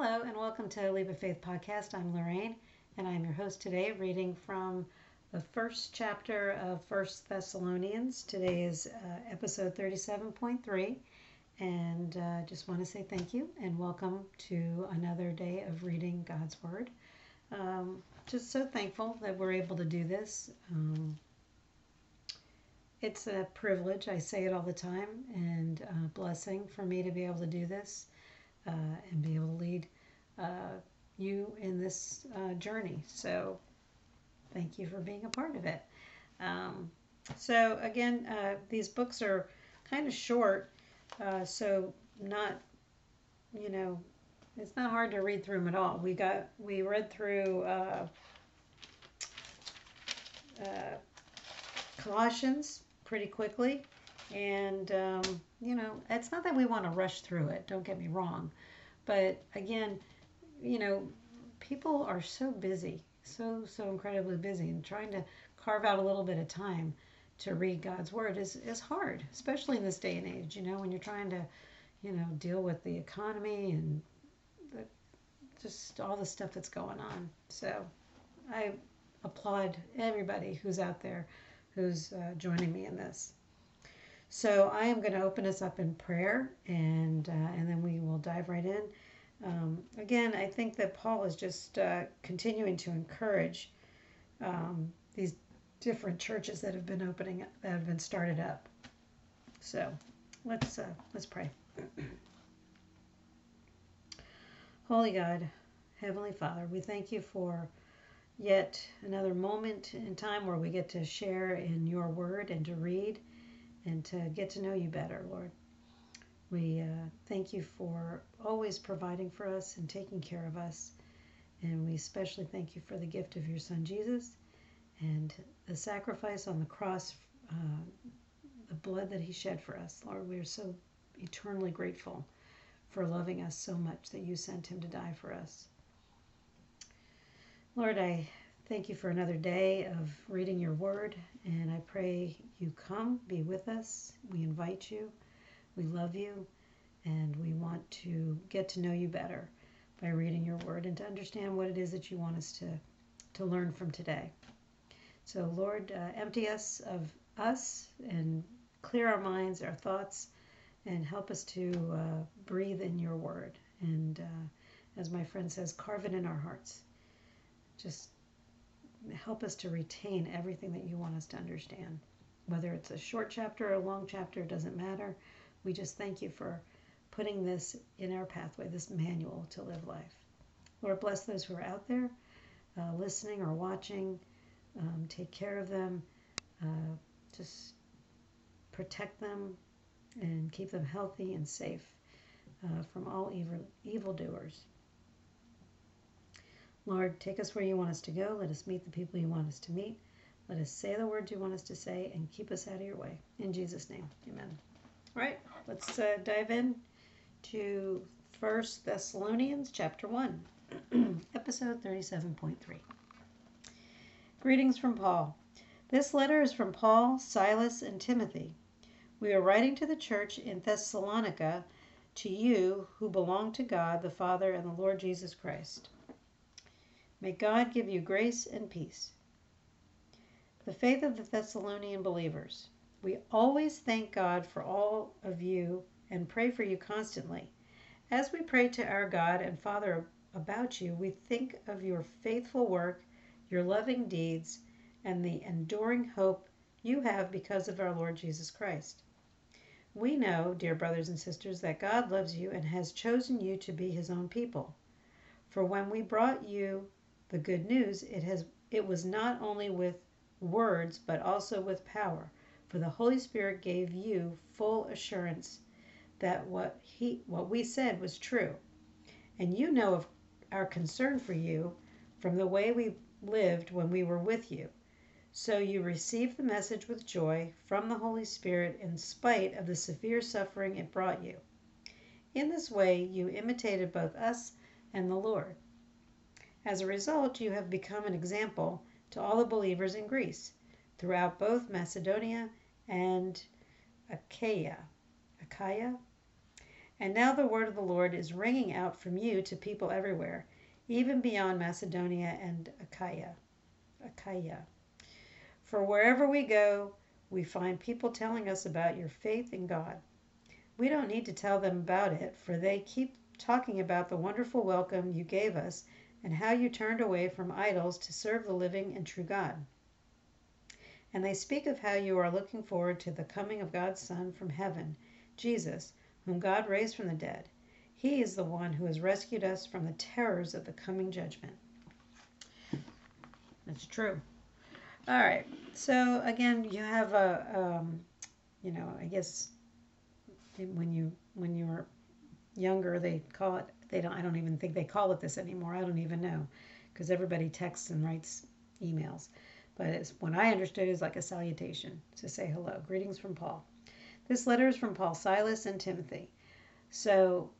Hello, and welcome to Leap of Faith podcast. I'm Lorraine, and I'm your host today, reading from the first chapter of First Thessalonians. Today is uh, episode 37.3, and uh, just want to say thank you and welcome to another day of reading God's Word. Um, just so thankful that we're able to do this. Um, it's a privilege, I say it all the time, and a blessing for me to be able to do this uh, and be able to lead uh, you in this uh, journey. So, thank you for being a part of it. Um, so, again, uh, these books are kind of short, uh, so not, you know, it's not hard to read through them at all. We got we read through uh, Colossians pretty quickly. And, um, you know, it's not that we want to rush through it, don't get me wrong. But again, you know, people are so busy, so, so incredibly busy, and trying to carve out a little bit of time to read God's Word is, is hard, especially in this day and age, you know, when you're trying to, you know, deal with the economy and the, just all the stuff that's going on. So I applaud everybody who's out there who's uh, joining me in this. So I am going to open us up in prayer, and uh, and then we will dive right in. Um, again, I think that Paul is just uh, continuing to encourage um, these different churches that have been opening that have been started up. So let's uh, let's pray. Holy God, Heavenly Father, we thank you for yet another moment in time where we get to share in your word and to read and to get to know you better, Lord. We uh, thank you for always providing for us and taking care of us. And we especially thank you for the gift of your Son Jesus and the sacrifice on the cross, uh, the blood that he shed for us. Lord, we are so eternally grateful for loving us so much that you sent him to die for us. Lord, I thank you for another day of reading your word, and I pray you come, be with us. We invite you, we love you, and we want to get to know you better by reading your word and to understand what it is that you want us to, to learn from today. So, Lord, uh, empty us of us and clear our minds, our thoughts, and help us to uh, breathe in your word. And uh, as my friend says, carve it in our hearts just help us to retain everything that you want us to understand. Whether it's a short chapter or a long chapter, doesn't matter. We just thank you for putting this in our pathway, this manual to live life. Lord, bless those who are out there uh, listening or watching. Um, take care of them. Uh, just protect them and keep them healthy and safe uh, from all evil evildoers. Lord, take us where you want us to go. Let us meet the people you want us to meet. Let us say the words you want us to say and keep us out of your way. In Jesus' name, amen. All right, let's uh, dive in to First Thessalonians chapter 1, episode 37.3. Greetings from Paul. This letter is from Paul, Silas, and Timothy. We are writing to the church in Thessalonica to you who belong to God the Father and the Lord Jesus Christ. May God give you grace and peace. The faith of the Thessalonian believers. We always thank God for all of you and pray for you constantly. As we pray to our God and Father about you, we think of your faithful work, your loving deeds, and the enduring hope you have because of our Lord Jesus Christ. We know, dear brothers and sisters, that God loves you and has chosen you to be his own people. For when we brought you the good news, it has it was not only with words but also with power, for the Holy Spirit gave you full assurance that what he what we said was true. And you know of our concern for you from the way we lived when we were with you. So you received the message with joy from the Holy Spirit in spite of the severe suffering it brought you. In this way you imitated both us and the Lord. As a result, you have become an example to all the believers in Greece, throughout both Macedonia and Achaia. Achaia? And now the word of the Lord is ringing out from you to people everywhere, even beyond Macedonia and Achaia. Achaia. For wherever we go, we find people telling us about your faith in God. We don't need to tell them about it, for they keep talking about the wonderful welcome you gave us and how you turned away from idols to serve the living and true God. And they speak of how you are looking forward to the coming of God's Son from heaven, Jesus, whom God raised from the dead. He is the one who has rescued us from the terrors of the coming judgment. That's true. All right. So again, you have a, um, you know, I guess when you when you were younger, they call it. They don't. I don't even think they call it this anymore. I don't even know, because everybody texts and writes emails. But it's when I understood was like a salutation to say hello. Greetings from Paul. This letter is from Paul, Silas, and Timothy. So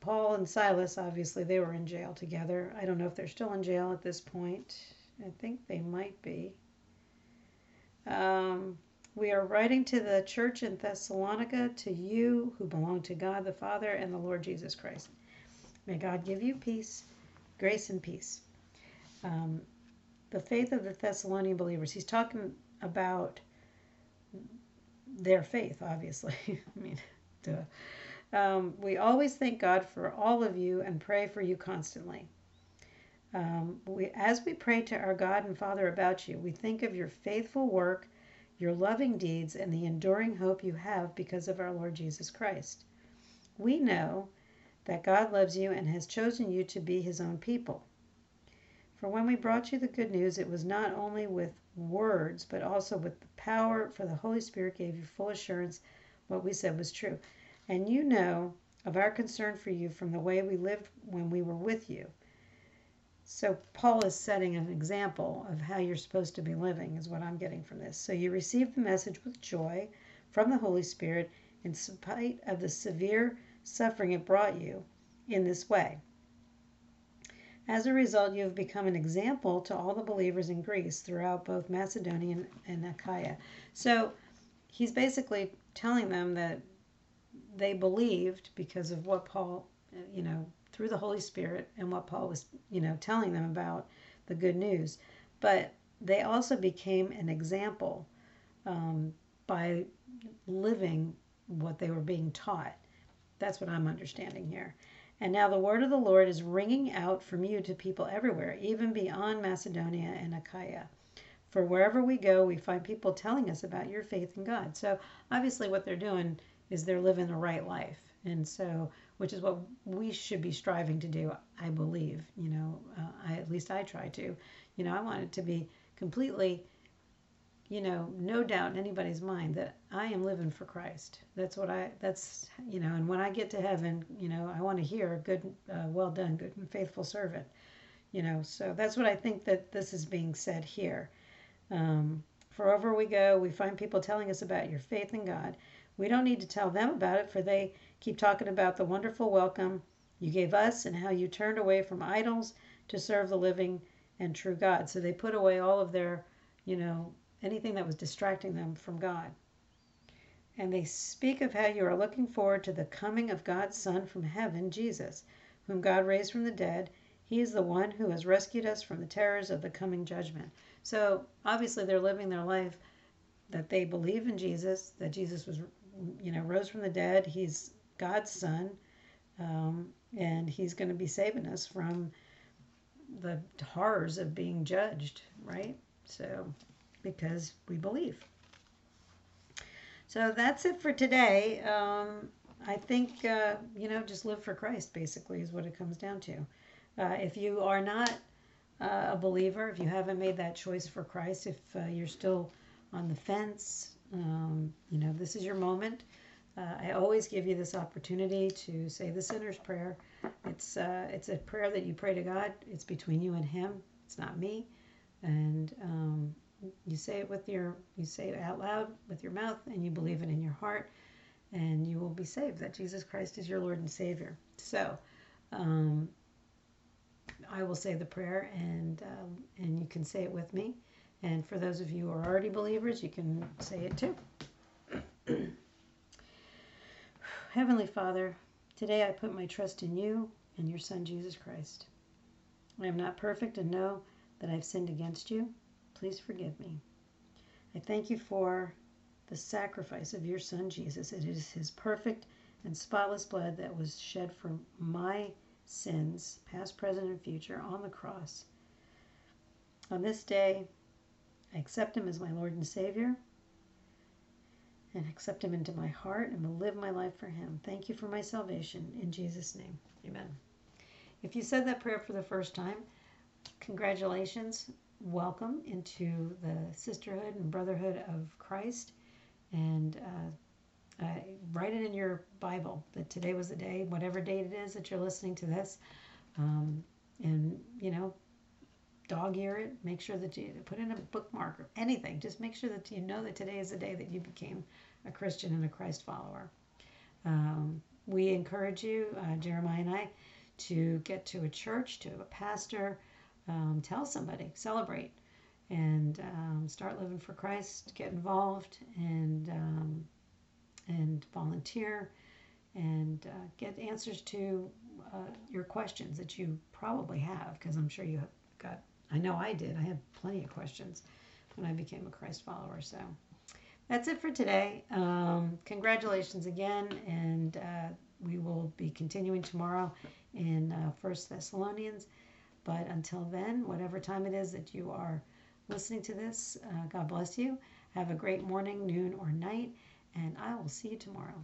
Paul and Silas, obviously, they were in jail together. I don't know if they're still in jail at this point. I think they might be. Um, we are writing to the church in Thessalonica, to you who belong to God the Father and the Lord Jesus Christ. May God give you peace, grace, and peace. Um, the faith of the Thessalonian believers. He's talking about their faith, obviously. I mean, duh. Um, we always thank God for all of you and pray for you constantly. Um, we, as we pray to our God and Father about you, we think of your faithful work, your loving deeds, and the enduring hope you have because of our Lord Jesus Christ. We know that God loves you and has chosen you to be his own people. For when we brought you the good news, it was not only with words, but also with the power, for the Holy Spirit gave you full assurance what we said was true. And you know of our concern for you from the way we lived when we were with you so Paul is setting an example of how you're supposed to be living, is what I'm getting from this. So you receive the message with joy from the Holy Spirit in spite of the severe suffering it brought you in this way. As a result, you have become an example to all the believers in Greece throughout both Macedonia and Achaia. So he's basically telling them that they believed because of what Paul, you know, through the Holy Spirit and what Paul was, you know, telling them about the good news. But they also became an example um, by living what they were being taught. That's what I'm understanding here. And now the word of the Lord is ringing out from you to people everywhere, even beyond Macedonia and Achaia. For wherever we go, we find people telling us about your faith in God. So obviously, what they're doing is they're living the right life. And so which is what we should be striving to do, I believe. You know, uh, I, at least I try to. You know, I want it to be completely, you know, no doubt in anybody's mind that I am living for Christ. That's what I, that's, you know, and when I get to heaven, you know, I want to hear a good, uh, well done, good and faithful servant. You know, so that's what I think that this is being said here. Um, wherever we go, we find people telling us about your faith in God. We don't need to tell them about it, for they keep talking about the wonderful welcome you gave us and how you turned away from idols to serve the living and true God. So they put away all of their, you know, anything that was distracting them from God. And they speak of how you are looking forward to the coming of God's Son from heaven, Jesus, whom God raised from the dead. He is the one who has rescued us from the terrors of the coming judgment. So obviously, they're living their life that they believe in Jesus, that Jesus was you know, rose from the dead. He's God's son, um, and he's going to be saving us from the horrors of being judged, right? So, because we believe. So that's it for today. Um, I think, uh, you know, just live for Christ, basically, is what it comes down to. Uh, if you are not uh, a believer, if you haven't made that choice for Christ, if uh, you're still on the fence, um, you know, this is your moment. Uh, I always give you this opportunity to say the sinner's prayer. It's uh, it's a prayer that you pray to God. It's between you and Him. It's not me. And um, you say it with your you say it out loud with your mouth, and you believe it in your heart, and you will be saved. That Jesus Christ is your Lord and Savior. So. Um, I will say the prayer, and um, and you can say it with me. And for those of you who are already believers, you can say it too. Heavenly Father, today I put my trust in you and your Son, Jesus Christ. I am not perfect and know that I've sinned against you. Please forgive me. I thank you for the sacrifice of your Son, Jesus. It is his perfect and spotless blood that was shed for my sins, past, present, and future, on the cross. On this day, I accept him as my Lord and Savior and accept him into my heart and will live my life for him. Thank you for my salvation. In Jesus' name, amen. If you said that prayer for the first time, congratulations. Welcome into the sisterhood and brotherhood of Christ. And uh, uh, write it in your Bible that today was the day, whatever date it is that you're listening to this. Um, and, you know, dog ear it. Make sure that you put in a bookmark or anything. Just make sure that you know that today is the day that you became a Christian and a Christ follower. Um, we encourage you, uh, Jeremiah and I, to get to a church, to a pastor, um, tell somebody, celebrate, and um, start living for Christ. Get involved and um, and volunteer, and uh, get answers to uh, your questions that you probably have, because I'm sure you have got. I know I did. I had plenty of questions when I became a Christ follower. So that's it for today. Um, congratulations again, and uh, we will be continuing tomorrow in uh, First Thessalonians. But until then, whatever time it is that you are listening to this, uh, God bless you. Have a great morning, noon, or night, and I will see you tomorrow.